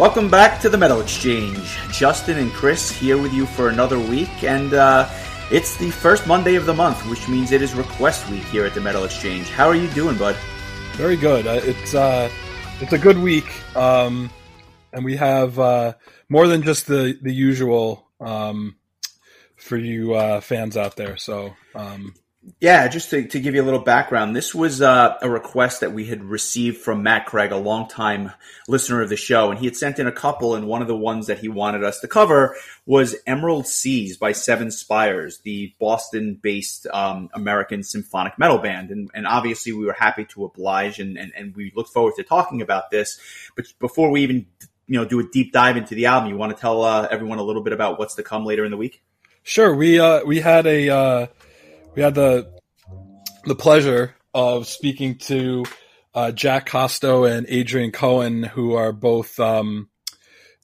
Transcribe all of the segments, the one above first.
Welcome back to the Metal Exchange. Justin and Chris here with you for another week, and uh, it's the first Monday of the month, which means it is request week here at the Metal Exchange. How are you doing, bud? Very good. Uh, it's uh, it's a good week, um, and we have uh, more than just the the usual um, for you uh, fans out there. So um, yeah, just to, to give you a little background, this was uh, a request that we had received from Matt Craig, a longtime listener of the show, and he had sent in a couple, and one of the ones that he wanted us to cover was Emerald Seas by Seven Spires, the Boston-based um, American symphonic metal band, and, and obviously we were happy to oblige, and, and, and we look forward to talking about this. But before we even you know do a deep dive into the album, you want to tell uh, everyone a little bit about what's to come later in the week? Sure. We uh, we had a uh, we had the the pleasure of speaking to uh, Jack Kosto and Adrienne Cowan, who are both um,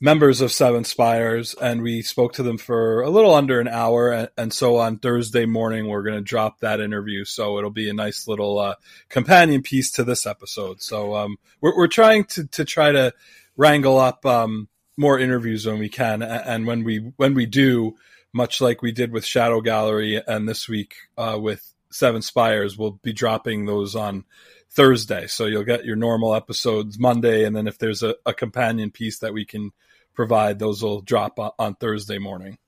members of Seven Spires, and we spoke to them for a little under an hour. And, and so on Thursday morning, we're going to drop that interview. So it'll be a nice little uh, companion piece to this episode. So um, we're, we're trying to to try to wrangle up um, more interviews when we can, and when we when we do, much like we did with Shadow Gallery and this week uh, with Seven Spires. We'll be dropping those on Thursday. So you'll get your normal episodes Monday. And then if there's a, a companion piece that we can provide, those will drop on Thursday morning.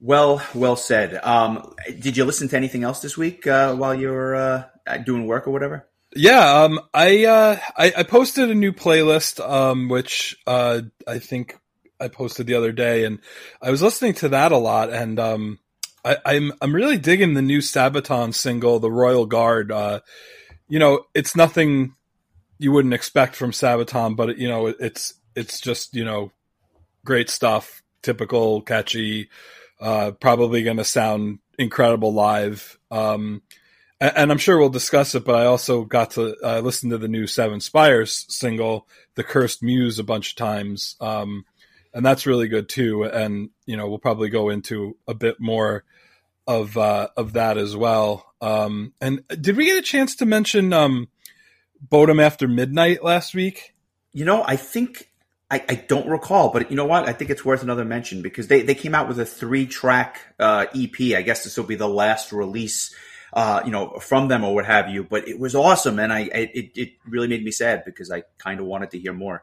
Well, well said. Um, did you listen to anything else this week uh, while you were uh, doing work or whatever? Yeah, um, I, uh, I, I posted a new playlist, um, which uh, I think I posted the other day, and I was listening to that a lot, and um, I, am I'm, I'm really digging the new Sabaton single, "The Royal Guard." Uh, you know, it's nothing you wouldn't expect from Sabaton, but you know, it's it's just you know, great stuff, typical, catchy, uh, probably going to sound incredible live. Um, and, and, I'm sure we'll discuss it, but I also got to uh, listen to the new Seven Spires single, "The Cursed Muse," a bunch of times. Um, and that's really good too. And you know, we'll probably go into a bit more of uh, of that as well. Um, and did we get a chance to mention um, Bodom after midnight last week? You know, I think I, I, don't recall, but you know what? I think it's worth another mention because they, they came out with a three track uh, EP. I guess this will be the last release, uh, you know, from them or what have you. But it was awesome, and I it, it really made me sad because I kind of wanted to hear more.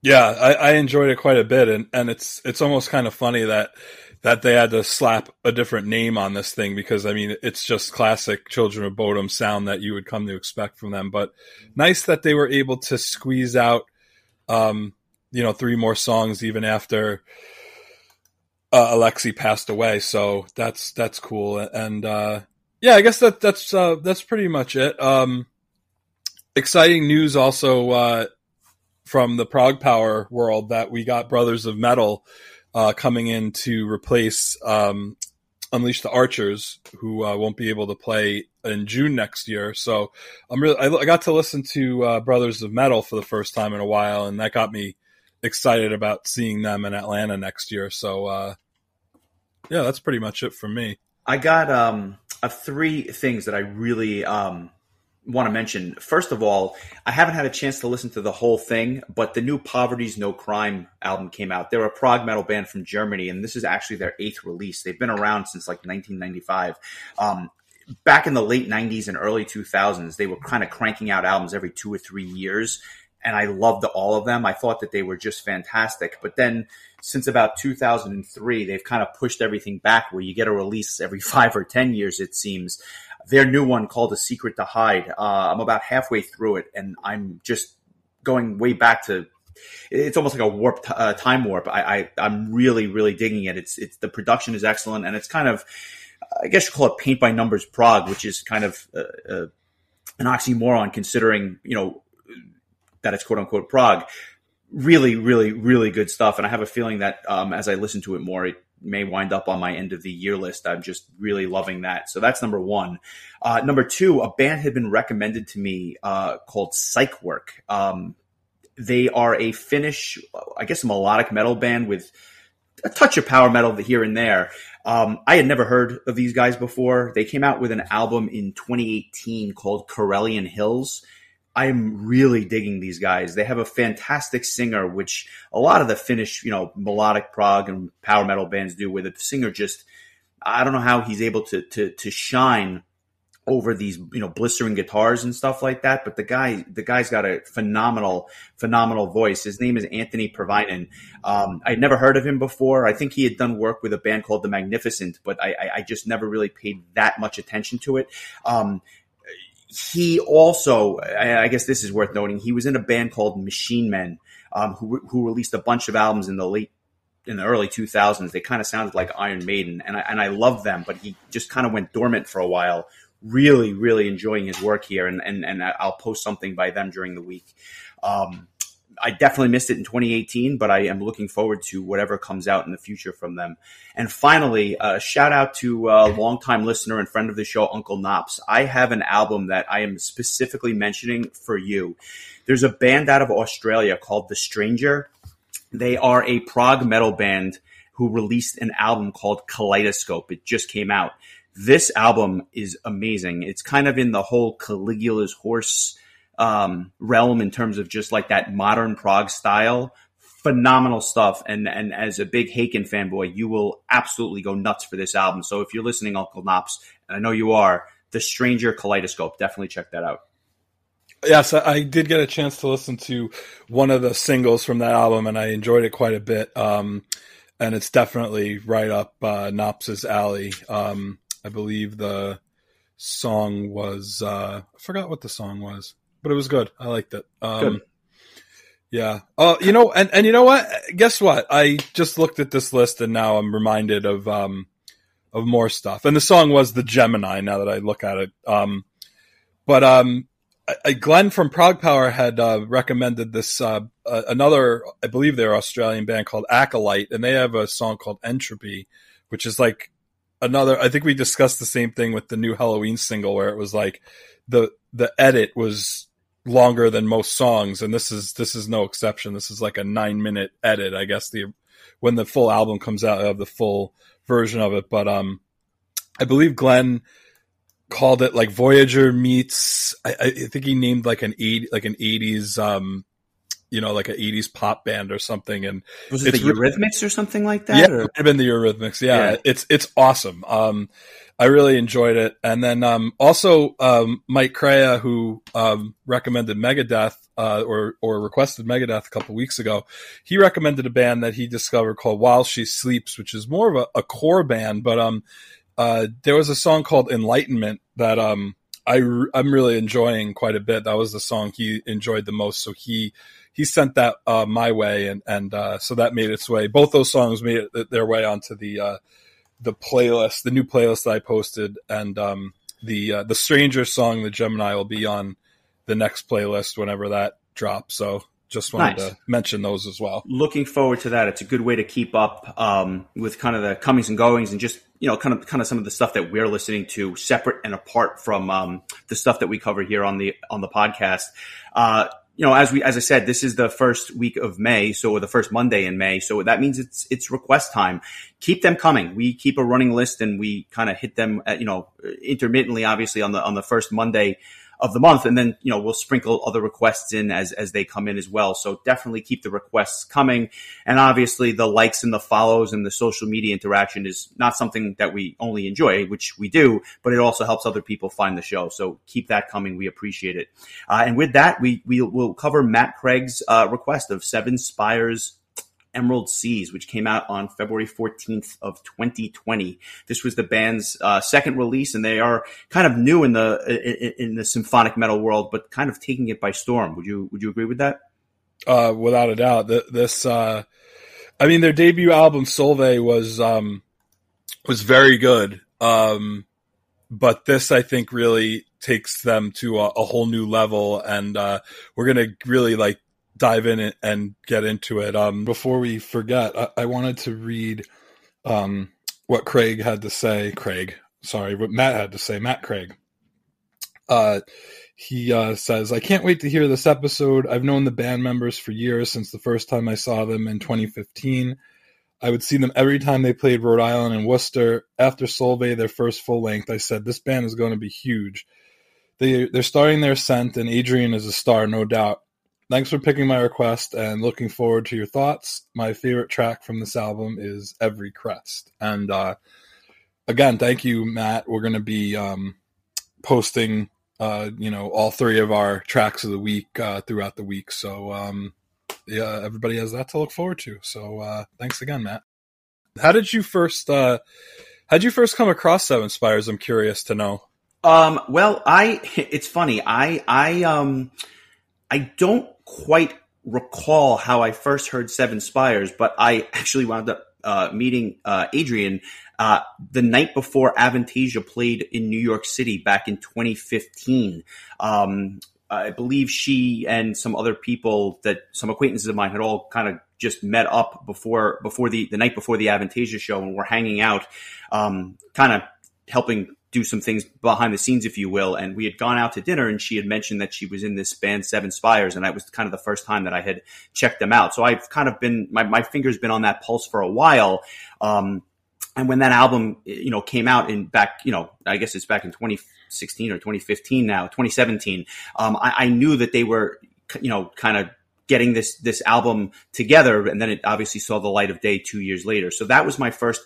Yeah, I, I, enjoyed it quite a bit, and, and it's it's almost kind of funny that that they had to slap a different name on this thing because I mean it's just classic Children of Bodom sound that you would come to expect from them. But nice that they were able to squeeze out, um, you know, three more songs even after uh, Alexi passed away. So that's that's cool, and uh, yeah, I guess that that's uh, that's pretty much it. Um, exciting news also uh, from the Prog Power world that we got Brothers of Metal uh, coming in to replace um, Unleash the Archers, who uh, won't be able to play in June next year. So I'm really I, I got to listen to uh, Brothers of Metal for the first time in a while, and that got me excited about seeing them in Atlanta next year. So uh, yeah, that's pretty much it for me. I got um, three things that I really um, want to mention. First of all, I haven't had a chance to listen to the whole thing, but the new Poverty's No Crime album came out. They're a prog metal band from Germany, and this is actually their eighth release. They've been around since like 1995. Um, back in the late 90s and early 2000s, they were kind of cranking out albums every two or three years. And I loved all of them. I thought that they were just fantastic. But then since about 2003, they've kind of pushed everything back where you get a release every five or 10 years, it seems their new one called A Secret to Hide. Uh, I'm about halfway through it, and I'm just going way back to. It's almost like a warp uh, time warp. I, I am really really digging it. It's it's the production is excellent, and it's kind of I guess you call it paint by numbers prog, which is kind of uh, uh, an oxymoron considering you know that it's quote unquote prog. Really, really, really good stuff, and I have a feeling that um, as I listen to it more, it may wind up on my end of the year list. I'm just really loving that. So that's number one. Uh, number two, a band had been recommended to me uh, called Psychework. Um, they are a Finnish, I guess, melodic metal band with a touch of power metal here and there. Um, I had never heard of these guys before. They came out with an album in 2018 called Karelian Hills. I'm really digging these guys. They have a fantastic singer, which a lot of the Finnish, you know, melodic prog and power metal bands do, where the singer just, I don't know how he's able to to to shine over these you know blistering guitars and stuff like that but the guy the guy's got a phenomenal phenomenal voice his name is anthony Parviainen. um, i'd never heard of him before i think he had done work with a band called the magnificent but i, I just never really paid that much attention to it um, he also I, guess this is worth noting he was in a band called machine men um, who, who released a bunch of albums in the late in the early 2000s they kind of sounded like iron maiden and I, and I loved them but he just kind of went dormant for a while really, really enjoying his work here, and and, and I'll post something by them during the week. Um, I definitely missed it in 2018, but I am looking forward to whatever comes out in the future from them. And finally, uh, shout out to a longtime listener and friend of the show, Uncle Knops. I have an album that I am specifically mentioning for you. There's a band out of Australia called The Stranger. They are a prog metal band who released an album called Kaleidoscope. It just came out. This album is amazing. It's kind of in the whole Caligula's horse um, realm in terms of just like that modern prog style. Phenomenal stuff. And and as a big Haken fanboy, you will absolutely go nuts for this album. So if you're listening, Uncle Knops, and I know you are, The Stranger Kaleidoscope, definitely check that out. Yes, I did get a chance to listen to one of the singles from that album, and I enjoyed it quite a bit. Um, and it's definitely right up uh, Knops's alley. Um, I believe the song was uh, I forgot what the song was, but it was good. I liked it. Um, good. Yeah. Uh, you know, and, and you know what? Guess what? I just looked at this list and now I'm reminded of um, of more stuff. And the song was the Gemini. Now that I look at it, um, but um, I, Glenn from ProgPower had uh, recommended this uh, uh, another, I believe they're Australian band called Acolyte, and they have a song called Entropy, which is like another I think we discussed the same thing with the new Helloween single where it was like the the edit was longer than most songs and this is this is no exception. This is like a 9 minute edit. I guess the when the full album comes out of the full version of it but um I believe Glenn called it like Voyager meets I, I think he named like an 80 like an 80s um you know, like an '80s pop band or something. And was it the Eurythmics or something like that? Yeah, or? it have been the Eurythmics. Yeah, yeah, it's it's awesome. Um, I really enjoyed it. And then um, also um, Mike Crea, who um, recommended Megadeth uh, or or requested Megadeth a couple weeks ago, he recommended a band that he discovered called While She Sleeps, which is more of a, a core band. But um, uh, there was a song called Enlightenment that um, I I'm really enjoying quite a bit. That was the song he enjoyed the most. So he he sent that uh, my way, and and uh, so that made its way. Both those songs made it, their way onto the uh, the playlist, the new playlist that I posted, and um, the uh, the Stranger song, the Gemini, will be on the next playlist whenever that drops. So just wanted nice. to mention those as well. Looking forward to that. It's a good way to keep up um, with kind of the comings and goings, and just you know, kind of kind of some of the stuff that we're listening to, separate and apart from um, the stuff that we cover here on the on the podcast. Uh, you know, as we, as I said, this is the first week of May, so the first Monday in May. So that means it's, it's request time. Keep them coming. We keep a running list and we kind of hit them, at, you know, intermittently, obviously on the, on the first Monday of the month. And then, you know, we'll sprinkle other requests in as, as they come in as well. So definitely keep the requests coming. And obviously the likes and the follows and the social media interaction is not something that we only enjoy, which we do, but it also helps other people find the show. So keep that coming. We appreciate it. Uh, and with that, we, we will cover Matt Craig's, uh, request of Seven Spires Emerald Seas, which came out on February 14th of 2020. This was the band's uh, second release, and they are kind of new in the in, in, the symphonic metal world, but kind of taking it by storm. Would you Would you agree with that? Uh, without a doubt, this. Uh, I mean, their debut album Solveig was um, was very good, um, but this I think really takes them to a, a whole new level, and uh, we're gonna really like dive in and get into it. Um, before we forget, I, I wanted to read um, what Craig had to say. Craig, sorry, what Matt had to say. Matt Craig. Uh, he uh, says, I can't wait to hear this episode. I've known the band members for years since the first time I saw them in 2015. I would see them every time they played Rhode Island and Worcester. After Solveig, their first full length, I said, This band is going to be huge. they they're starting their ascent, and Adrienne is a star, no doubt. Thanks for picking my request, and looking forward to your thoughts. My favorite track from this album is "Every Crest," and uh, again, thank you, Matt. We're going to be um, posting, uh, you know, all three of our tracks of the week uh, throughout the week. So, um, yeah, everybody has that to look forward to. So, uh, thanks again, Matt. How did you first? Uh, how did you first come across Seven Spires? I'm curious to know. Um, well, I it's funny. I I um I don't quite recall how I first heard Seven Spires, but I actually wound up uh, meeting uh, Adrienne uh, the night before Avantasia played in New York City back in 2015. Um, I believe she and some other people that some acquaintances of mine had all kind of just met up before before the the night before the Avantasia show and we're hanging out, um, kind of helping do some things behind the scenes, if you will. And we had gone out to dinner, and she had mentioned that she was in this band Seven Spires, and that was kind of the first time that I had checked them out. So I've kind of been my my fingers been on that pulse for a while. Um, and when that album, you know, came out in back, you know, I guess it's back in 2016 or 2015 now, 2017, um, I, I knew that they were, you know, kind of getting this this album together and then it obviously saw the light of day 2 years later. So that was my first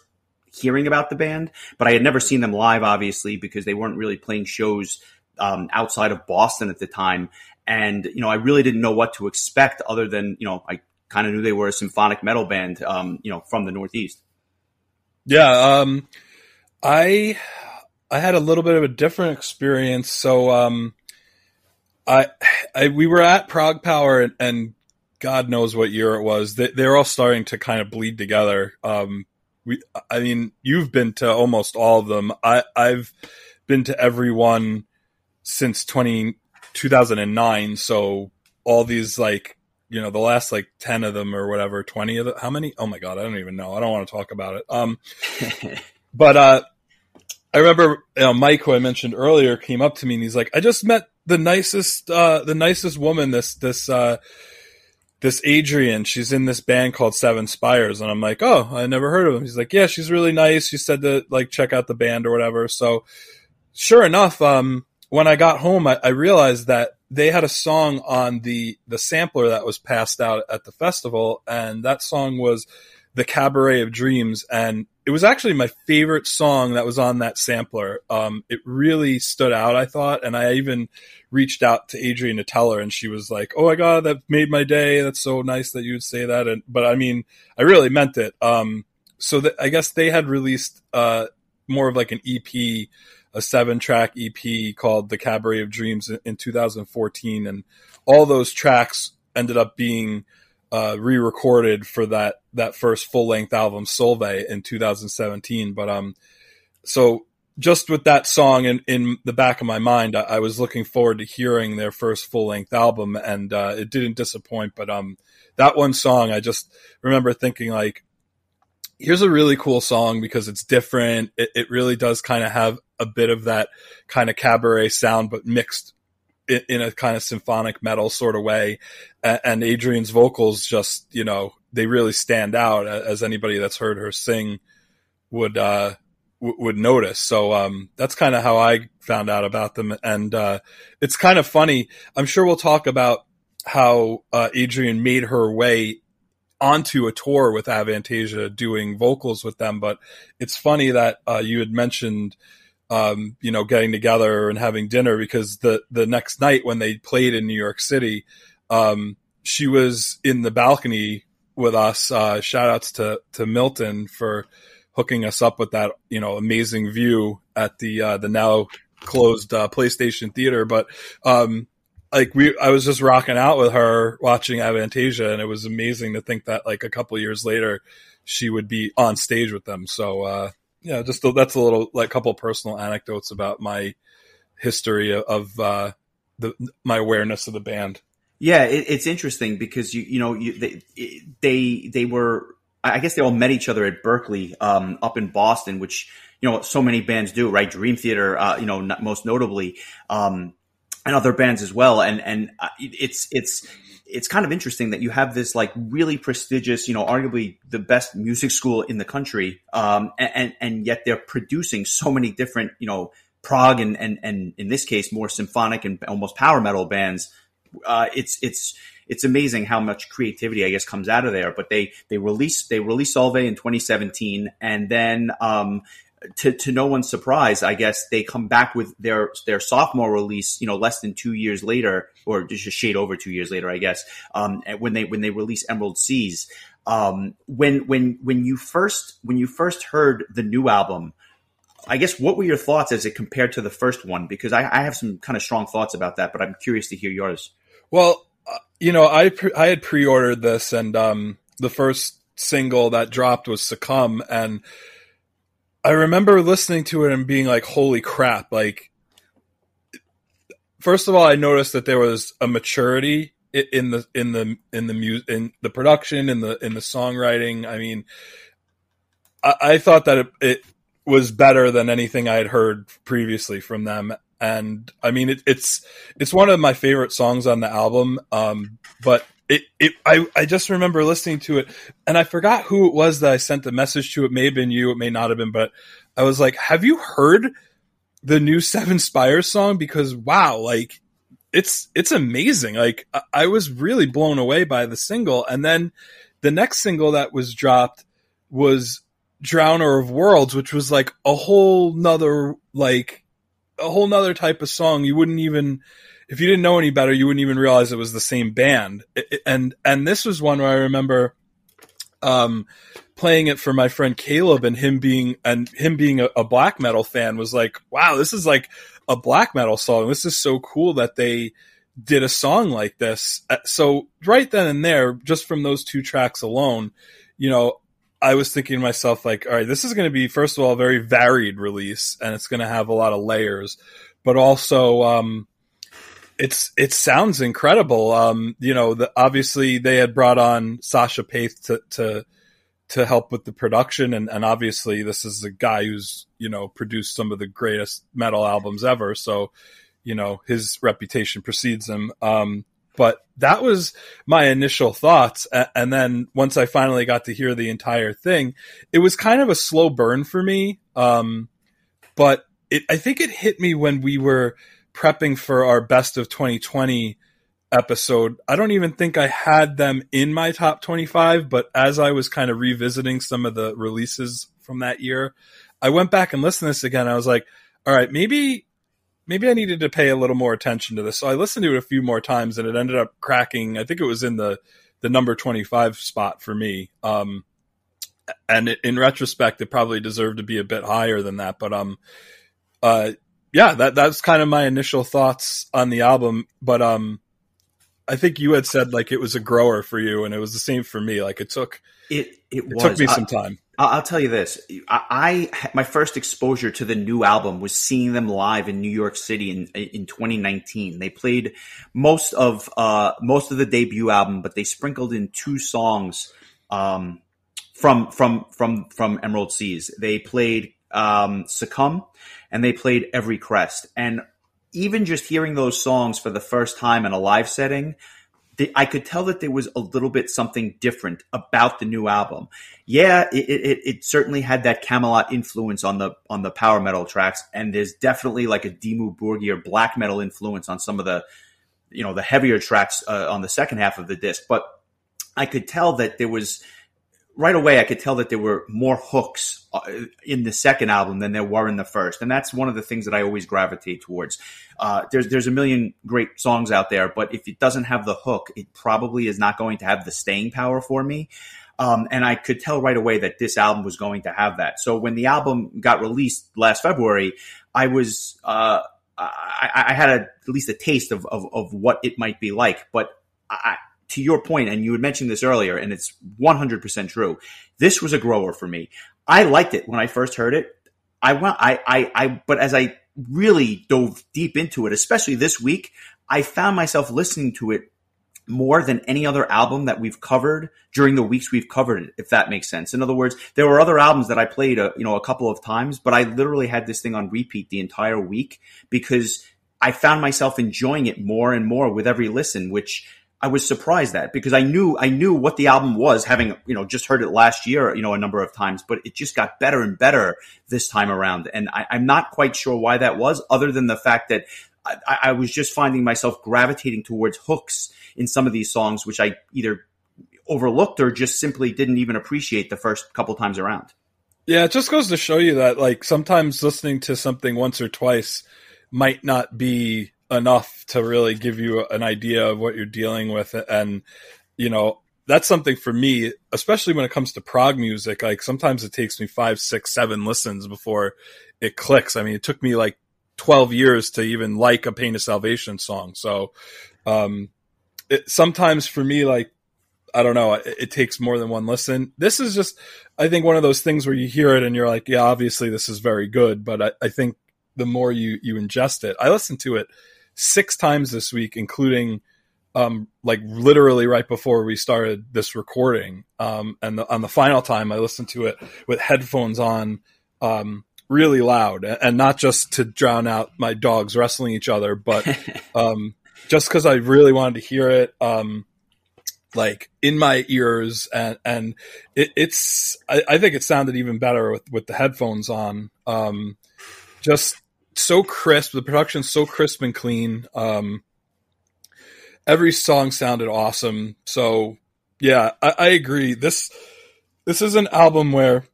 hearing about the band, but I had never seen them live obviously because they weren't really playing shows um, outside of Boston at the time and you know, I really didn't know what to expect other than, you know, I kind of knew they were a symphonic metal band um, you know, from the Northeast. Yeah, um I I had a little bit of a different experience. So um I, I we were at ProgPower and, and, God knows what year it was. They, they're all starting to kind of bleed together. Um, we, I mean, you've been to almost all of them. I, I've been to every one since 20, 2009. So all these like, you know, the last like 10 of them or whatever, 20 of them, how many? Oh my God. I don't even know. I don't want to talk about it. Um, but, uh, I remember you know, Mike, who I mentioned earlier, came up to me and he's like, "I just met the nicest, uh, the nicest woman. This, this, uh, this Adrienne. She's in this band called Seven Spires." And I'm like, "Oh, I never heard of him." He's like, "Yeah, she's really nice. She said to like check out the band or whatever." So, sure enough, um, when I got home, I, I realized that they had a song on the the sampler that was passed out at the festival, and that song was "The Cabaret of Dreams," and it was actually my favorite song that was on that sampler. Um, it really stood out, I thought, and I even reached out to Adrienne to tell her, and she was like, "Oh my god, that made my day. That's so nice that you would say that." And but I mean, I really meant it. Um, so I guess they had released uh, more of like an EP, a seven-track EP called "The Cabaret of Dreams" in 2014, and all those tracks ended up being uh, re-recorded for that that first full length album Solveig in 2017. But um, so just with that song in in the back of my mind, I, I was looking forward to hearing their first full length album, and uh, it didn't disappoint. But um, that one song, I just remember thinking like. Here's a really cool song because it's different. It, it really does kind of have a bit of that kind of cabaret sound, but mixed in, a kind of symphonic metal sort of way. And Adrienne's vocals just, you know, they really stand out as anybody that's heard her sing would, uh, would notice. So, um, that's kind of how I found out about them. And, uh, it's kind of funny. I'm sure we'll talk about how, uh, Adrienne made her way onto a tour with Avantasia doing vocals with them. But it's funny that, uh, you had mentioned, um, you know, getting together and having dinner because the the next night when they played in New York City, um, she was in the balcony with us. Uh, shout outs to to Milton for hooking us up with that you know amazing view at the uh, the now closed uh, PlayStation Theater. But um, like we, I was just rocking out with her watching Avantasia, and it was amazing to think that like a couple years later, she would be on stage with them. So uh, yeah, just a, that's a little like couple personal anecdotes about my history of, of uh, the my awareness of the band. Yeah, it, it's interesting because you you know you, they they they were I guess they all met each other at Berklee um, up in Boston, which you know so many bands do, right? Dream Theater, uh, you know, most notably, um, and other bands as well. And and uh, it's it's it's kind of interesting that you have this like really prestigious, you know, arguably the best music school in the country, um, and and yet they're producing so many different, you know, prog and, and, and in this case, more symphonic and almost power metal bands. Uh, it's, it's, it's amazing how much creativity, I guess, comes out of there. But they, they released, they released Solveig in 2017 and then, um, to, to no one's surprise, I guess they come back with their their sophomore release, you know, less than two years later, or just a shade over two years later, I guess. Um, when they when they release Emerald Seas, um, when when when you first when you first heard the new album, I guess what were your thoughts as it compared to the first one? Because I, I have some kind of strong thoughts about that, but I'm curious to hear yours. Well, uh, you know, I pre- I had pre-ordered this, and um, the first single that dropped was "Succumb," and I remember listening to it and being like, "Holy crap!" Like, first of all, I noticed that there was a maturity in the in the in the mu- in the production in the in the songwriting. I mean, I, I thought that it, it, was better than anything I had heard previously from them, and I mean, it, it's it's one of my favorite songs on the album. Um, but it, it I, I just remember listening to it and I forgot who it was that I sent the message to. It may have been you, it may not have been, but I was like, have you heard the new Seven Spires song? Because wow, like it's it's amazing. Like I, I was really blown away by the single. And then the next single that was dropped was Drowner of Worlds, which was like a whole nother like a whole nother type of song. You wouldn't even if you didn't know any better, you wouldn't even realize it was the same band. And and this was one where I remember um, playing it for my friend Caleb and him being and him being a, a, black metal fan was like, wow, this is like a black metal song. This is so cool that they did a song like this. Uh, so right then and there, just from those two tracks alone, you know, I was thinking to myself like, all right, this is going to be first of all a very varied release, and it's going to have a lot of layers, but also. Um, it's it sounds incredible. Um, you know, the, obviously they had brought on Sascha Paeth to to to help with the production, and, and obviously this is a guy who's you know produced some of the greatest metal albums ever. So, you know, his reputation precedes him. Um, but that was my initial thoughts, and then once I finally got to hear the entire thing, it was kind of a slow burn for me. Um, but it, I think it hit me when we were prepping for our best of 2020 episode, I don't even think I had them in my top 25, but as I was kind of revisiting some of the releases from that year, I went back and listened to this again. I was like, all right, maybe maybe I needed to pay a little more attention to this. So I listened to it a few more times and it ended up cracking. I think it was in the the number 25 spot for me. Um and in retrospect it probably deserved to be a bit higher than that, but um uh yeah, that that's kind of my initial thoughts on the album. But um, I think you had said like it was a grower for you, and it was the same for me. Like it took it it, it took me some time. I'll tell you this: I, I, my first exposure to the new album was seeing them live in New York City in in 2019. They played most of uh, most of the debut album, but they sprinkled in two songs um, from from from from Emerald Seas. They played um, "Succumb," and they played every crest. And even just hearing those songs for the first time in a live setting, they, I could tell that there was a little bit something different about the new album. Yeah, it, it, it, certainly had that Kamelot influence on the on the power metal tracks, and there's definitely like a Dimmu Borgir black metal influence on some of the you know the heavier tracks uh, on the second half of the disc. But I could tell that there was right away I could tell that there were more hooks uh, in the second album than there were in the first, and that's one of the things that I always gravitate towards. Uh, there's there's a million great songs out there, but if it doesn't have the hook, it probably is not going to have the staying power for me. Um, and I could tell right away that this album was going to have that. So when the album got released last February, I was uh, I, I, had a, at least a taste of, of, of what it might be like, but I, to your point, and you had mentioned this earlier, and it's 100% true. This was a grower for me. I liked it when I first heard it. I went, I, I, I, but as I really dove deep into it, especially this week, I found myself listening to it more than any other album that we've covered during the weeks we've covered it, if that makes sense. In other words, there were other albums that I played, a, you know, a couple of times, but I literally had this thing on repeat the entire week because I found myself enjoying it more and more with every listen, which I was surprised that because I knew I knew what the album was, having you know just heard it last year, you know, a number of times, but it just got better and better this time around, and I, I'm not quite sure why that was, other than the fact that I, I was just finding myself gravitating towards hooks in some of these songs, which I either overlooked or just simply didn't even appreciate the first couple times around. Yeah, it just goes to show you that like sometimes listening to something once or twice might not be enough to really give you an idea of what you're dealing with. And you know that's something for me especially when it comes to prog music like sometimes it takes me five six seven listens before it clicks. I mean it took me like 12 years to even like a pain of salvation song. So um it, sometimes for me like i don't know it, it takes more than one listen. This is just i think one of those things where you hear it and you're like yeah obviously this is very good but i, I think the more you you ingest it i listened to it six times this week, including um, like literally right before we started this recording. Um, and the, on the final time, I listened to it with headphones on, um, really loud, and not just to drown out my dogs wrestling each other, but um, just because I really wanted to hear it. Um, like in my ears and and it, it's I, I, think it sounded even better with with the headphones on um just so crisp. The production's so crisp and clean. Um, every song sounded awesome. So yeah, I, I agree. This this is an album where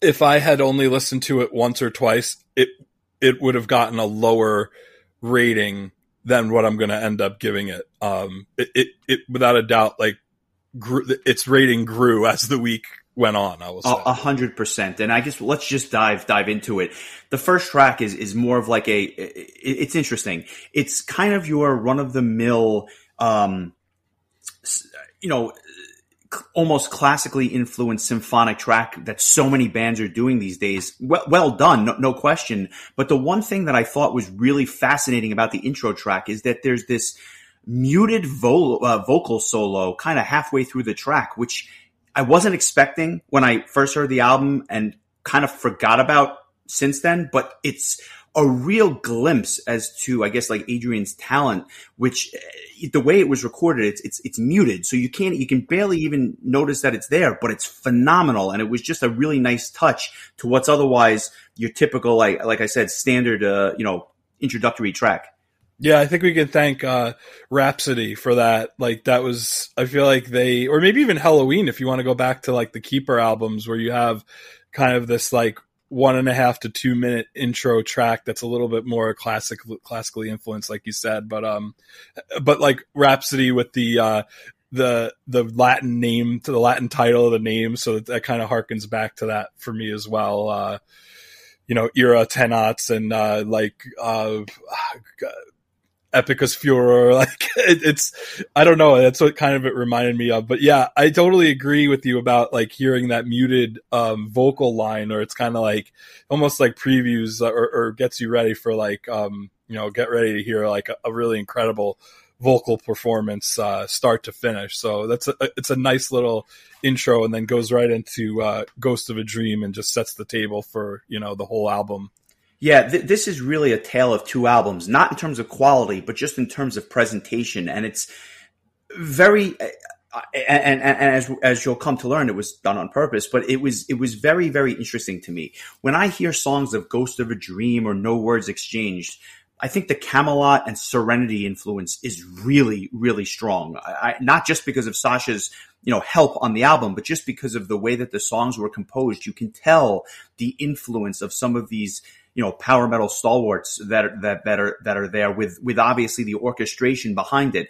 if I had only listened to it once or twice, it it would have gotten a lower rating than what I'm going to end up giving it. Um, it, it, it without a doubt, like grew, its rating grew as the week went on. I was a hundred percent. And I guess let's just dive dive into it. The first track is is more of like a. It's interesting. It's kind of your run of the mill, um, you know, almost classically influenced symphonic track that so many bands are doing these days. Well, well done, no, no question. But the one thing that I thought was really fascinating about the intro track is that there's this muted vo- uh, vocal solo kind of halfway through the track, which I wasn't expecting when I first heard the album and kind of forgot about since then, but it's a real glimpse as to, I guess, like Adrienne's talent, which eh, the way it was recorded, it's, it's, it's muted. So you can't, you can barely even notice that it's there, but it's phenomenal. And it was just a really nice touch to what's otherwise your typical, like, like I said, standard, uh, you know, introductory track. Yeah, I think we can thank uh, Rhapsody for that. Like that was, I feel like they, or maybe even Helloween, if you want to go back to like the Keeper albums, where you have kind of this like one and a half to two minute intro track that's a little bit more classic, classically influenced, like you said. But um, but like Rhapsody with the uh, the the Latin name to the Latin title of the name, so that, that kind of harkens back to that for me as well. Uh, you know, Ira Tenax and uh, like uh, Epicus Furor. Like it, it's, I don't know. That's what kind of it reminded me of. But yeah, I totally agree with you about like hearing that muted um, vocal line, or it's kind of like almost like previews or, or, gets you ready for like, um, you know, get ready to hear like a, a really incredible vocal performance, uh, start to finish. So that's a, it's a nice little intro, and then goes right into uh, Ghost of a Dream and just sets the table for you know the whole album. Yeah, th- this is really a tale of two albums, not in terms of quality, but just in terms of presentation. And it's very, uh, and, and, and, as as you'll come to learn, it was done on purpose. But it was it was very very interesting to me when I hear songs of "Ghost of a Dream" or "No Words Exchanged." I think the Kamelot and Serenity influence is really really strong. I, I, not just because of Sascha's you know help on the album, but just because of the way that the songs were composed. You can tell the influence of some of these you know power metal stalwarts that that that are that are there with with obviously the orchestration behind it.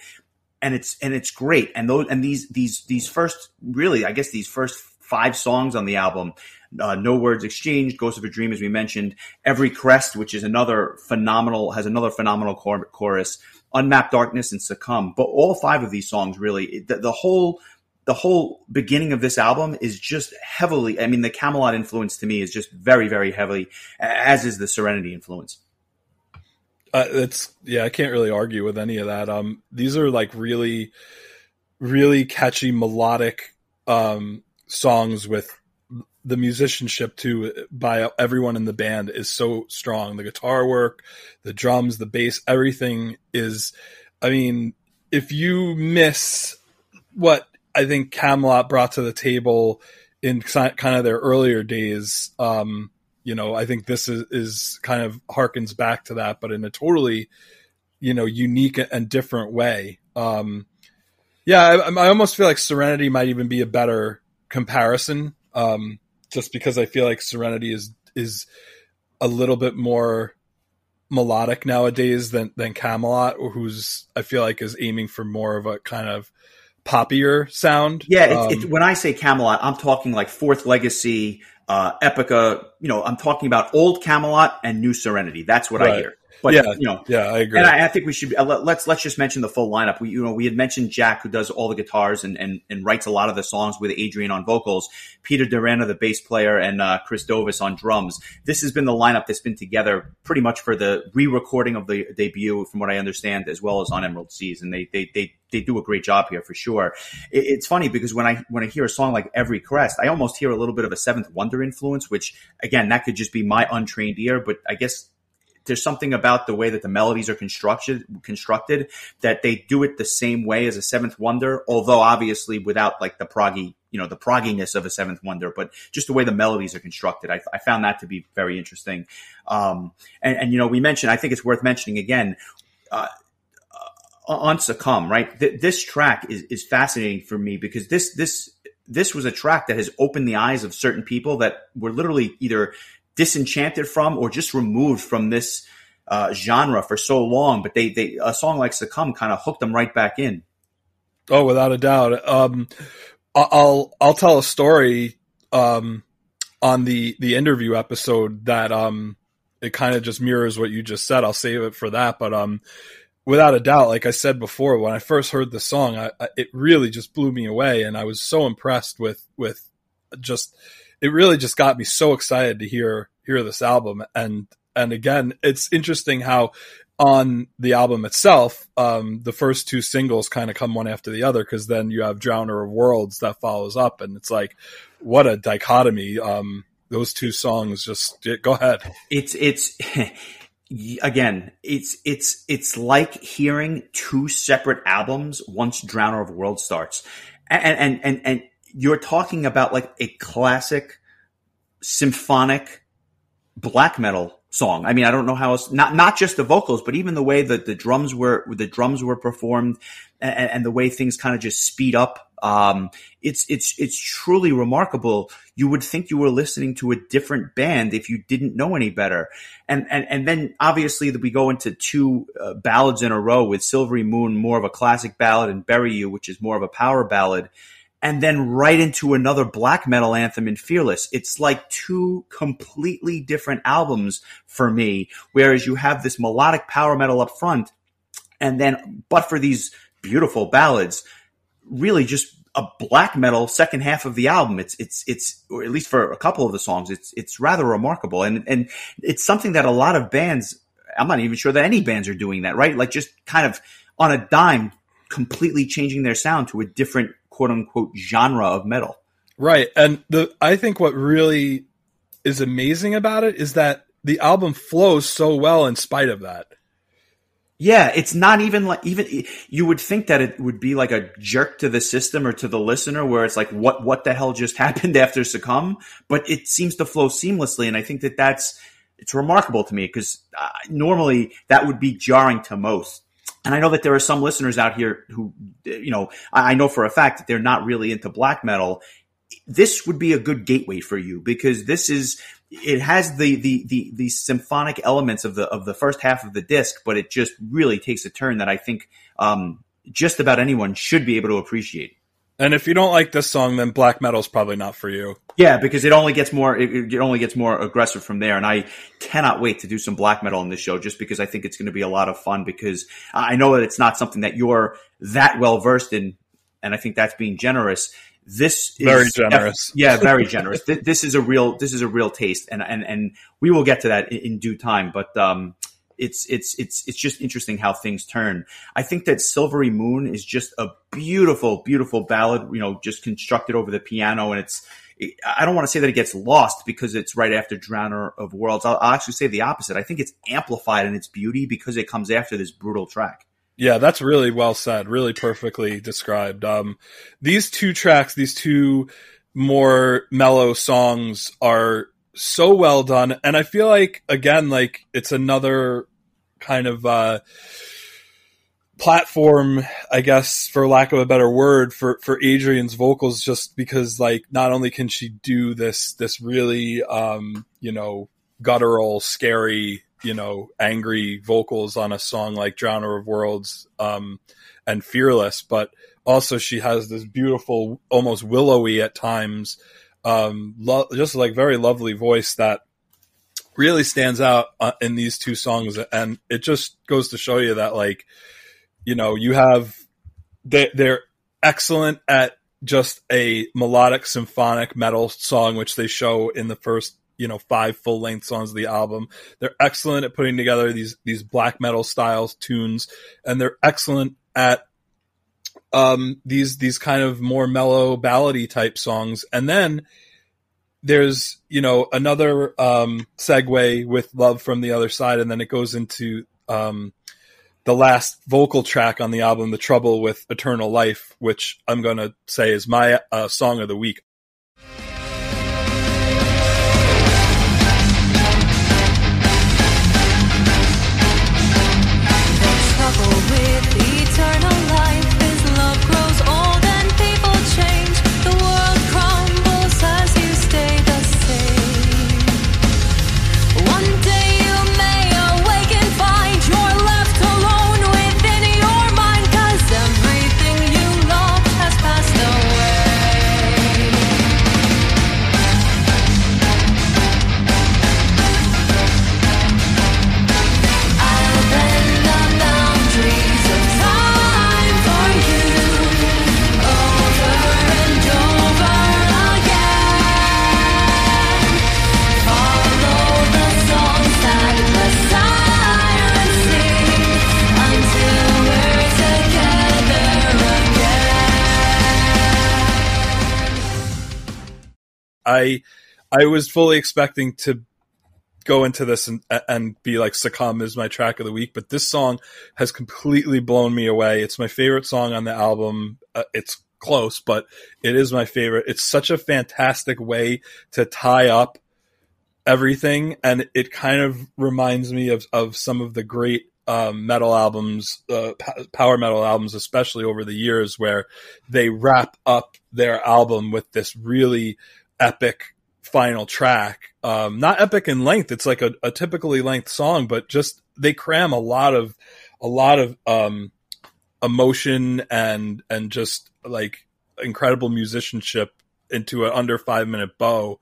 And it's and it's great. And those and these these these first really i guess these first five songs on the album uh, no words exchanged ghost of a dream as we mentioned every crest which is another phenomenal has another phenomenal chorus unmapped darkness and succumb. But all five of these songs really the, the whole the whole beginning of this album is just heavily, I mean, the Kamelot influence to me is just very, very heavily, as is the Serenity influence. Uh, it's yeah, I can't really argue with any of that. Um, these are like really, really catchy melodic um songs with the musicianship too by everyone in the band is so strong. The guitar work, the drums, the bass, everything is. I mean, if you miss what I think Kamelot brought to the table in kind of their earlier days, um, you know, I think this is, is kind of harkens back to that, but in a totally, you know, unique and different way. Um, yeah, I, I almost feel like Serenity might even be a better comparison, um, just because I feel like Serenity is is a little bit more melodic nowadays than than Kamelot, who's I feel like is aiming for more of a kind of poppier sound. Yeah, it's, um, it's, when I say Kamelot, I'm talking like Fourth Legacy, uh, Epica. You know, I'm talking about old Kamelot and new Serenity. That's what right. I hear. But yeah, you know, yeah, I agree. And I, I think we should uh, let, let's let's just mention the full lineup. We you know we had mentioned Jack who does all the guitars and and, and writes a lot of the songs with Adrienne on vocals, Peter de Reyna the bass player, and uh, Chris Dovas on drums. This has been the lineup that's been together pretty much for the re-recording of the debut, from what I understand, as well as on Emerald Seas, and they they they they do a great job here for sure. It, it's funny because when I when I hear a song like Every Crest, I almost hear a little bit of a Seventh Wonder influence, which again that could just be my untrained ear, but I guess there's something about the way that the melodies are constructed constructed that they do it the same way as a Seventh Wonder, although obviously without like the proggy, you know, the progginess of a Seventh Wonder, but just the way the melodies are constructed. I, I found that to be very interesting. Um, and, and, you know, we mentioned, I think it's worth mentioning again. Uh, on succumb right Th- this track is, is fascinating for me because this this this was a track that has opened the eyes of certain people that were literally either disenchanted from or just removed from this uh, genre for so long. But they, they a song like Succumb kind of hooked them right back in. Oh, without a doubt. Um, I'll I'll tell a story um, on the the interview episode that um, it kind of just mirrors what you just said. I'll save it for that, but um, without a doubt, like I said before, when I first heard the song, I, I, it really just blew me away, and I was so impressed with with just it really just got me so excited to hear hear this album. And and again, it's interesting how on the album itself, um, the first two singles kind of come one after the other because then you have Drowner of Worlds that follows up, and it's like what a dichotomy. Um, those two songs just go ahead. It's it's. again, it's it's it's like hearing two separate albums once Drowner of Worlds starts, and and and and you're talking about like a classic symphonic black metal song. I mean, I don't know how else, not, not just the vocals, but even the way that the drums were, the drums were performed and, and the way things kind of just speed up. Um, it's, it's, it's truly remarkable. You would think you were listening to a different band if you didn't know any better. And, and, and then obviously that we go into two uh, ballads in a row with Silvery Moon, more of a classic ballad and Bury You, which is more of a power ballad and then right into another black metal anthem in Fearless. It's like two completely different albums for me. Whereas you have this melodic power metal up front, and then, but for these beautiful ballads, really just a black metal second half of the album. It's it's it's or at least for a couple of the songs, it's it's rather remarkable, and and it's something that a lot of bands. I'm not even sure that any bands are doing that, right? Like just kind of on a dime, completely changing their sound to a different quote unquote genre of metal. Right. And the I think what really is amazing about it is that the album flows so well in spite of that. Yeah, it's not even like even you would think that it would be like a jerk to the system or to the listener where it's like what what the hell just happened after succumb, but it seems to flow seamlessly and I think that that's it's remarkable to me because uh, normally that would be jarring to most. And I know that there are some listeners out here who, you know, I know for a fact that they're not really into black metal. This would be a good gateway for you because this is, it has the, the, the, the symphonic elements of the, of the first half of the disc, but it just really takes a turn that I think, um, just about anyone should be able to appreciate. And if you don't like this song, then black metal is probably not for you. Yeah, because it only gets more it, it, only gets more aggressive from there, and I cannot wait to do some black metal on this show, just because I think it's going to be a lot of fun. Because I know that it's not something that you're that well versed in, and I think that's being generous. This is very generous. Yeah, very generous. this, this, is a real this is a real taste, and and and we will get to that in, in due time. But um, it's it's it's it's just interesting how things turn. I think that Silvery Moon is just a beautiful, beautiful ballad. You know, just constructed over the piano, and it's. I don't want to say that it gets lost because it's right after Drowner of Worlds. I'll, I'll actually say the opposite. I think it's amplified in its beauty because it comes after this brutal track. Yeah, that's really well said. Really perfectly described. Um, these two tracks, these two more mellow songs are so well done. And I feel like, again, like it's another kind of, uh, platform, I guess, for lack of a better word, for for Adrienne's vocals, just because like not only can she do this this really um, you know guttural, scary, you know, angry vocals on a song like Drowner of Worlds um, and Fearless, but also she has this beautiful, almost willowy at times, um, lo- just like very lovely voice that really stands out uh, in these two songs, and it just goes to show you that like you know, you have they, they're excellent at just a melodic symphonic metal song, which they show in the first you know five full length songs of the album. They're excellent at putting together these these black metal styles tunes, and they're excellent at um, these these kind of more mellow ballady type songs. And then there's you know another um, segue with love from the other side, and then it goes into um, the last vocal track on the album, The Trouble with Eternal Life, which I'm to say is my uh, song of the week. I I was fully expecting to go into this and and be like succumb is my track of the week, but this song has completely blown me away. It's my favorite song on the album. Uh, it's close, but it is my favorite. It's such a fantastic way to tie up everything, and it kind of reminds me of of some of the great um, metal albums, uh, power metal albums, especially over the years, where they wrap up their album with this really epic final track. Um, not epic in length; it's like a, a, typically length song, but just they cram a lot of a lot of um, emotion and and just like incredible musicianship into an under five minute bow.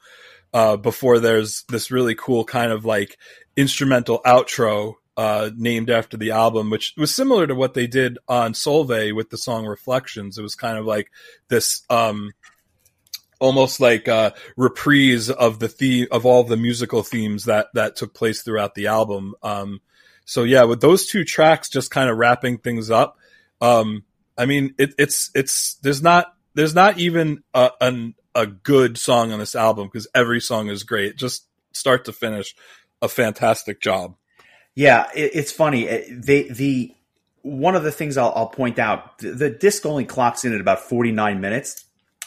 Uh, before there's this really cool kind of like instrumental outro uh, named after the album, which was similar to what they did on Solveig with the song Reflections. It was kind of like this um, almost like a reprise of the theme of all the musical themes that that took place throughout the album. Um, so yeah, with those two tracks just kind of wrapping things up, um, I mean it, it's it's there's not there's not even a, an, a good song on this album because every song is great, just start to finish, a fantastic job. Yeah, it, it's funny. They the one of the things I'll, I'll point out the, the disc only clocks in at about 49 minutes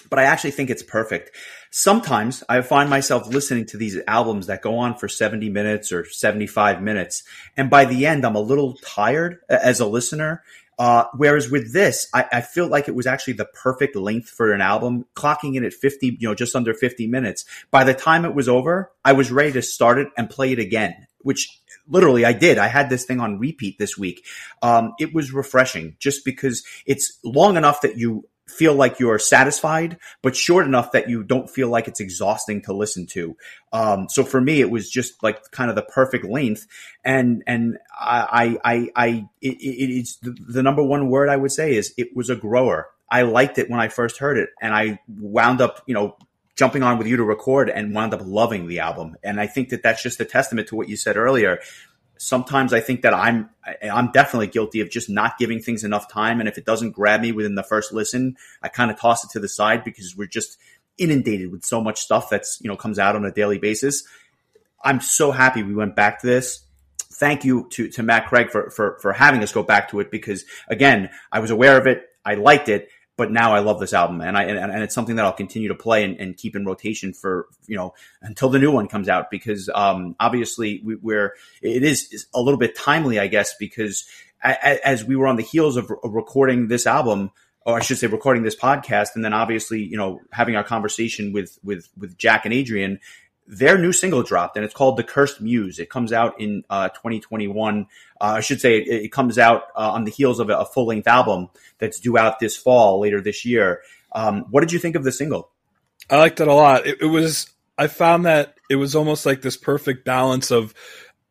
but I actually think it's perfect. Sometimes I find myself listening to these albums that go on for 70 minutes or 75 minutes. And by the end, I'm a little tired as a listener. Uh, whereas with this, I, I, feel like it was actually the perfect length for an album, clocking in at 50, you know, just under 50 minutes. By the time it was over, I was ready to start it and play it again, which literally I did. I had this thing on repeat this week. Um, it was refreshing just because it's long enough that you feel like you're satisfied, but short enough that you don't feel like it's exhausting to listen to. Um, so for me, it was just like kind of the perfect length. And, and I, I, I, it, it's the, the number one word I would say is it was a grower. I liked it when I first heard it and I wound up, you know, jumping on with you to record and wound up loving the album. And I think that that's just a testament to what you said earlier sometimes I think that I'm I'm definitely guilty of just not giving things enough time, and if it doesn't grab me within the first listen, I kind of toss it to the side because we're just inundated with so much stuff that's you know comes out on a daily basis. I'm so happy we went back to this. Thank you to to Matt Craig for for for having us go back to it because again, I was aware of it, I liked it, but now I love this album, and I and, and it's something that I'll continue to play and, and, keep in rotation for you know until the new one comes out because um, obviously we, are it is a little bit timely, I guess, because as we were on the heels of recording this album, or I should say, recording this podcast, and then obviously you know having our conversation with with with Jack and Adrienne, their new single dropped and it's called The Cursed Muse. It comes out in uh, 2021. Uh, I should say it, it comes out uh, on the heels of a, full length album that's due out this fall, later this year. Um, what did you think of the single? I liked it a lot. It, it, was, I found that it was almost like this perfect balance of,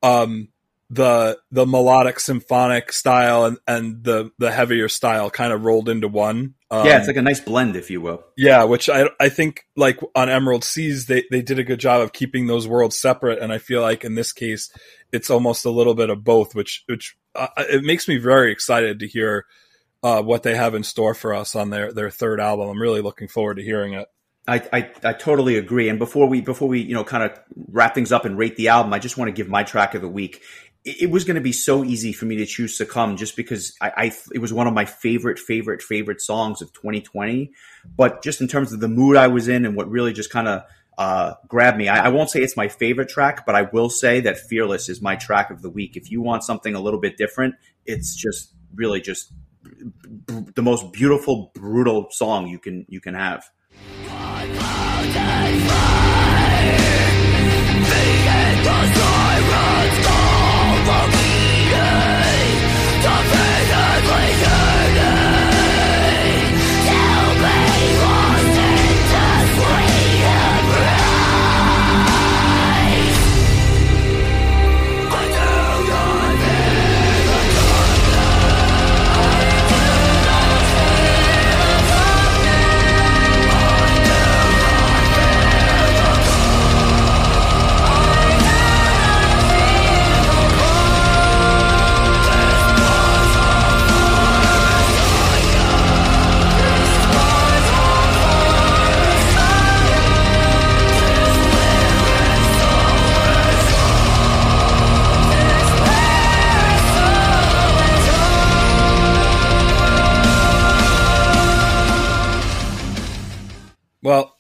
um, the the melodic symphonic style and, and the the heavier style kind of rolled into one. Um, yeah, it's like a nice blend, if you will. Yeah, which I I think like on Emerald Seas they they did a good job of keeping those worlds separate, and I feel like in this case it's almost a little bit of both, which which uh, it makes me very excited to hear uh, what they have in store for us on their their third album. I'm really looking forward to hearing it. I, I, I, totally agree. And before we before we you know kind of wrap things up and rate the album, I just want to give my track of the week it was going to be so easy for me to choose Succumb just because I, I, it was one of my favorite, favorite, favorite songs of 2020. But just in terms of the mood I was in and what really just kind of uh, grabbed me, I, I, won't say it's my favorite track, but I will say that Fearless is my track of the week. If you want something a little bit different, it's just really just the most beautiful, brutal song you can you can have.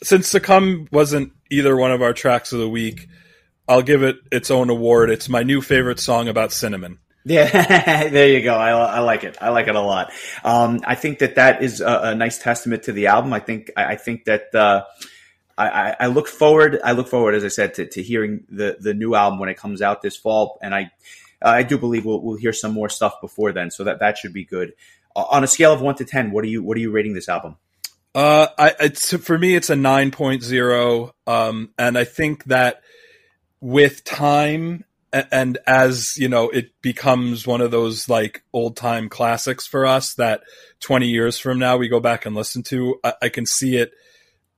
Since Succumb wasn't either one of our tracks of the week, I'll give it its own award. It's my new favorite song about cinnamon. Yeah, there you go. I, I, like it. I like it a lot. Um, I think that that is a, a, nice testament to the album. I think I, I think that uh, I, I, look forward. I look forward, as I said, to, to, hearing the the new album when it comes out this fall, and I I do believe we'll, we'll hear some more stuff before then. So that that should be good. Uh, on a scale of one to ten, what are you what are you rating this album? Uh, I, it's for me, it's a 9.0. Um, and I think that with time and as you know, it becomes one of those like old time classics for us that 20 years from now we go back and listen to. I, I can see it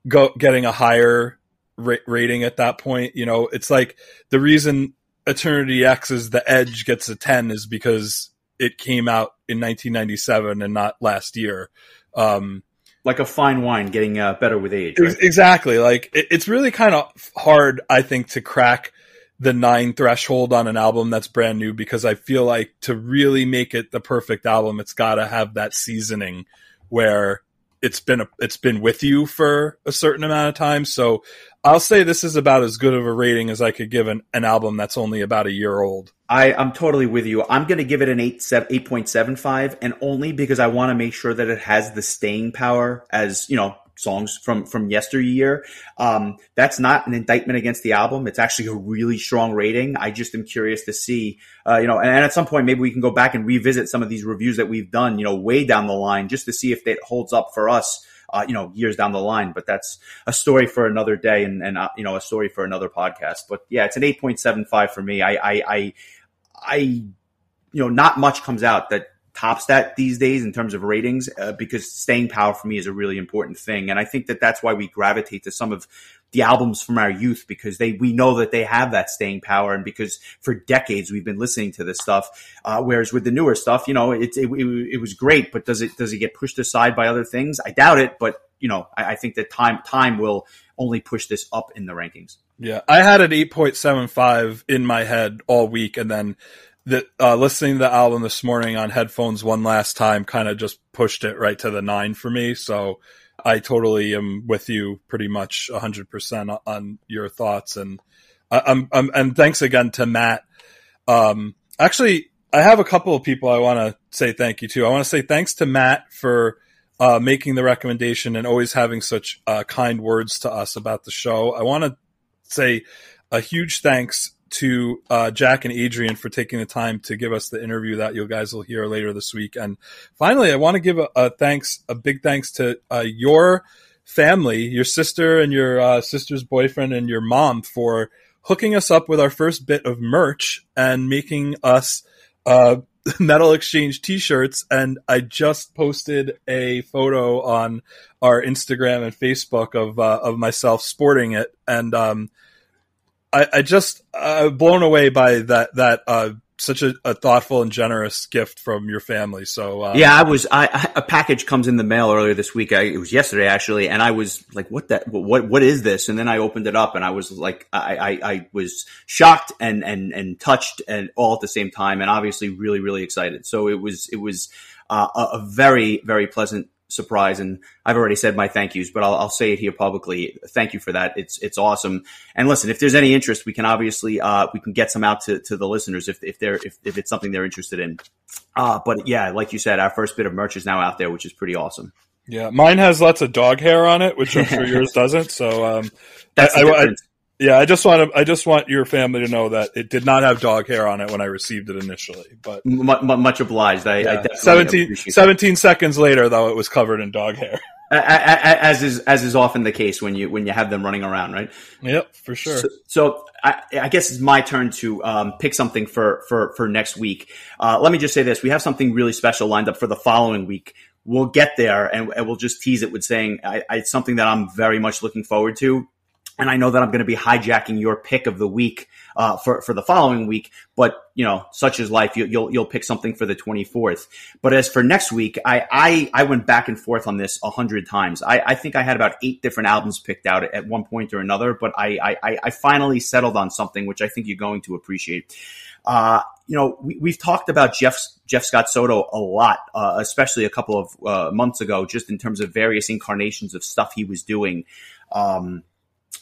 go getting a higher ra- rating at that point. You know, it's like the reason Eternity X is the Edge gets a 10 is because it came out in 1997 and not last year. Um, like a fine wine getting uh, better with age. Right? Exactly. Like it, it's really kind of hard, I think, to crack the nine threshold on an album that's brand new because I feel like to really make it the perfect album, it's got to have that seasoning where it's been a, it's been with you for a certain amount of time. So I'll say this is about as good of a rating as I could give an, an album that's only about a year old. I, I'm totally with you. I'm going to give it an 8, 8.75 and only because I want to make sure that it has the staying power as, you know, songs from, from yesteryear. Um, that's not an indictment against the album. It's actually a really strong rating. I just am curious to see, uh, you know, and, and, at some point, maybe we can go back and revisit some of these reviews that we've done, you know, way down the line just to see if it holds up for us. Uh, you know, years down the line, but that's a story for another day and, and, uh, you know, a story for another podcast. But yeah, it's an 8.75 for me. I, I, I I, you know, not much comes out that tops that these days in terms of ratings uh, because staying power for me is a really important thing. And I think that that's why we gravitate to some of the albums from our youth because they, we know that they have that staying power. And because for decades we've been listening to this stuff. Uh, whereas with the newer stuff, you know, it, it, it, it was great, but does it, does it get pushed aside by other things? I doubt it, but you know, I, I think that time, time will only push this up in the rankings. Yeah, I had an 8.75 in my head all week, and then that uh, listening to the album this morning on headphones one last time kind of just pushed it right to the nine for me. So I totally am with you pretty much 100% on your thoughts. And I'm, I'm and thanks again to Matt. Um, actually, I have a couple of people I want to say thank you to. I want to say thanks to Matt for uh, making the recommendation and always having such uh, kind words to us about the show. I want to say a huge thanks to uh, Jack and Adrienne for taking the time to give us the interview that you guys will hear later this week. And finally, I want to give a, a thanks, a big thanks to uh, your family, your sister and your uh, sister's boyfriend and your mom for hooking us up with our first bit of merch and making us uh, metal exchange t-shirts and i just posted a photo on our instagram and facebook of uh, of myself sporting it and um, I, I just uh, blown away by that that uh, such a, a, thoughtful and generous gift from your family. So um, yeah, I was. I, a package comes in the mail earlier this week. I, it was yesterday actually, and I was like, "What that? What what is this?" And then I opened it up, and I was like, I I, I was shocked and and and touched, and all at the same time, and obviously really really excited. So it was it was uh, a very very pleasant surprise. And I've already said my thank yous, but I'll, I'll, say it here publicly. Thank you for that. It's it's awesome. And listen, if there's any interest, we can obviously uh, we can get some out to, to the listeners if if they're if, if it's something they're interested in. Uh, but yeah, like you said, our first bit of merch is now out there, which is pretty awesome. Yeah, mine has lots of dog hair on it, which I'm sure yours doesn't. So um, that's I, I, yeah, I just want to, I just want your family to know that it did not have dog hair on it when I received it initially. But M- much obliged. I, yeah. I 17, 17 seconds later, though, it was covered in dog hair. As is as is often the case when you when you have them running around, right? Yep, for sure. So, so I, I, guess it's my turn to um, pick something for for for next week. Uh, let me just say this: we have something really special lined up for the following week. We'll get there, and, and we'll just tease it with saying I, I, it's something that I'm very much looking forward to and I know that I'm going to be hijacking your pick of the week uh, for for the following week. But you know, such is life. You, will you'll, you'll pick something for the 24th. But as for next week, I I, I went back and forth on this a hundred times. I, I think I had about eight different albums picked out at one point or another. But I I, I finally settled on something which I think you're going to appreciate. Uh, you know, we, have talked about Jeff Jeff Scott Soto a lot, uh, especially a couple of uh, months ago, just in terms of various incarnations of stuff he was doing. Um,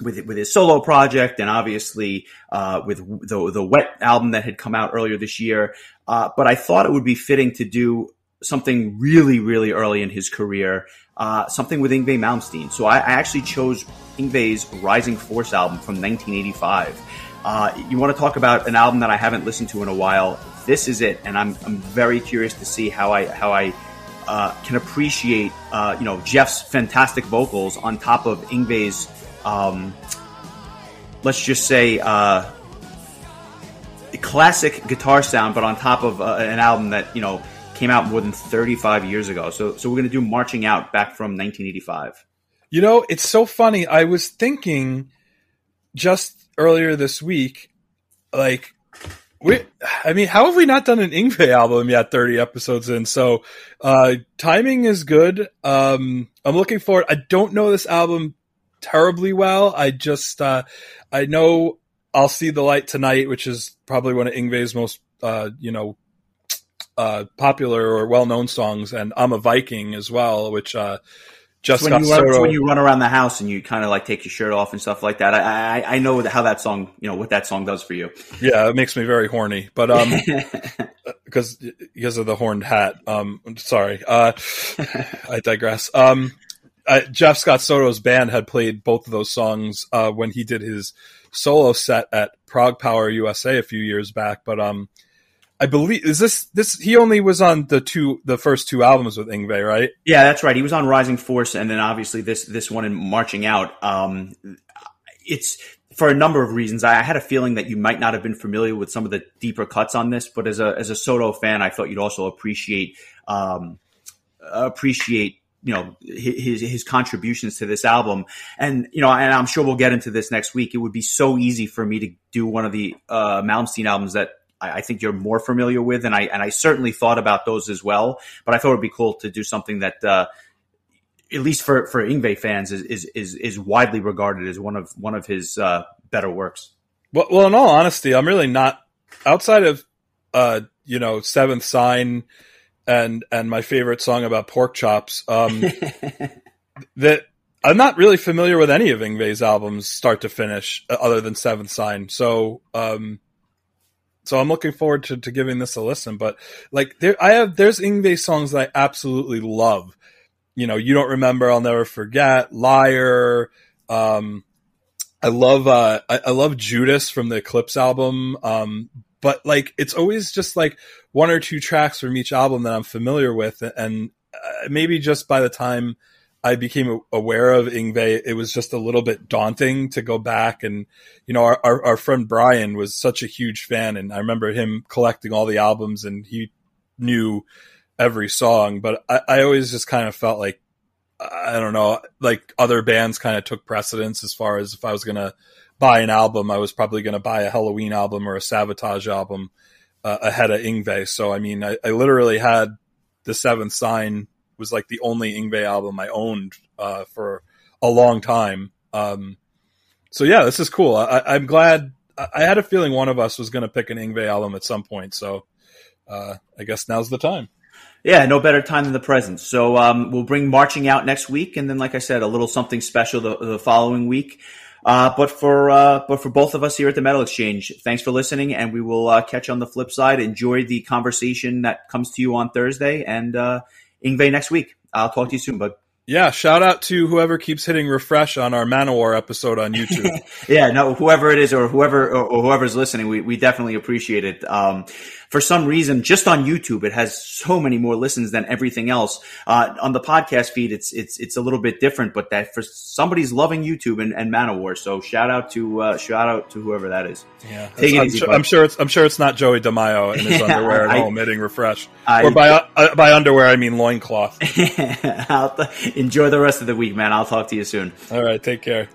with with his solo project and obviously uh, with the the Wet album that had come out earlier this year. Uh, but I thought it would be fitting to do something really really early in his career, uh, something with Yngwie Malmsteen. So I, I, actually chose Yngwie's Rising Force album from 1985. Uh, you want to talk about an album that I haven't listened to in a while? This is it, and I'm I'm very curious to see how I how I. Uh, can appreciate, uh, you know, Jeff's fantastic vocals on top of Yngwie's um, let's just say, uh, classic guitar sound, but on top of uh, an album that you know came out more than 35 years ago. So, so we're going to do "Marching Out" back from 1985. You know, it's so funny. I was thinking just earlier this week, like we, I mean, how have we not done an Yngwie album yet? Thirty episodes in, so uh, timing is good. Um, I'm looking forward. I don't know this album terribly well. I just uh, I know I'll see the light tonight, which is probably one of Yngwie's most uh, you know uh, popular or well known songs, and I'm a Viking as well, which uh, just when you, run, when you run around the house and you kind of like take your shirt off and stuff like that. I, I, I know how that song, you know, what that song does for you. Yeah, it makes me very horny, but um, because because of the horned hat. Um, sorry, uh, I digress. Um, uh, Jeff Scott Soto's band had played both of those songs uh, when he did his solo set at Prague ProgPower USA a few years back. But um, I believe is this this he only was on the two the first two albums with Yngwie, right? Yeah, that's right. He was on Rising Force, and then obviously this this one in Marching Out. Um, it's for a number of reasons. I had a feeling that you might not have been familiar with some of the deeper cuts on this, but as a as a Soto fan, I thought you'd also appreciate um, appreciate you know his his contributions to this album. And you know and i'm sure we'll get into this next week. It would be so easy for me to do one of the uh malmsteen albums that I, I think you're more familiar with. And i and i certainly thought about those as well. But i thought it'd be cool to do something that uh at least for for Yngwie fans is, is is is widely regarded as one of one of his uh better works. Well, well in all honesty i'm really not outside of uh, you know, Seventh Sign and and my favorite song about pork chops. Um, that I'm not really familiar with any of Yngwie's albums, start to finish, uh, other than Seventh Sign. So, um, so I'm looking forward to, to giving this a listen. But like, there, I have there's Yngwie songs that I absolutely love. You know, you don't remember, I'll never forget, Liar. Um, I love uh, I, I, love Judas from the Eclipse album. Um, but like, it's always just like one or two tracks from each album that I'm familiar with, and uh, maybe just by the time I became aware of Yngwie, it was just a little bit daunting to go back. And, you know, our, our, our, friend Brian was such a huge fan. And I remember him collecting all the albums and he knew every song. But I, I always just kind of felt like, I don't know, like other bands kind of took precedence as far as if I was to buy an album, I was probably going to buy a Helloween album or a Savatage album uh, ahead of Yngwie. So, I mean, I, I literally had the seventh sign was like the only Yngwie album I owned uh, for a long time. Um, so yeah, this is cool. I, am glad. I had a feeling one of us was going to pick an Yngwie album at some point. So uh, I guess now's the time. Yeah, no better time than the present. So um, we'll bring marching out next week, and then, like I said, a little something special the, the following week. Uh, but for uh, but for both of us here at the Metal Exchange, thanks for listening, and we will uh, catch you on the flip side. Enjoy the conversation that comes to you on Thursday, and uh, Yngwie next week. I'll talk to you soon, bud. Yeah, shout out to whoever keeps hitting refresh on our Manowar episode on YouTube. yeah, no, whoever it is or whoever or, whoever's listening, we, we definitely appreciate it. Um, for some reason, just on YouTube, it has so many more listens than everything else. Uh, on the podcast feed, it's it's it's a little bit different, but that for somebody's loving YouTube and, and Manowar. So shout out to uh, shout out to whoever that is. Yeah, I'm, easy, sure, I'm, sure, it's I'm sure it's not Joey DeMaio in his underwear at I, home hitting refresh. I, or by uh, by underwear, I mean loincloth. enjoy the rest of the week, man. I'll talk to you soon. All right, take care.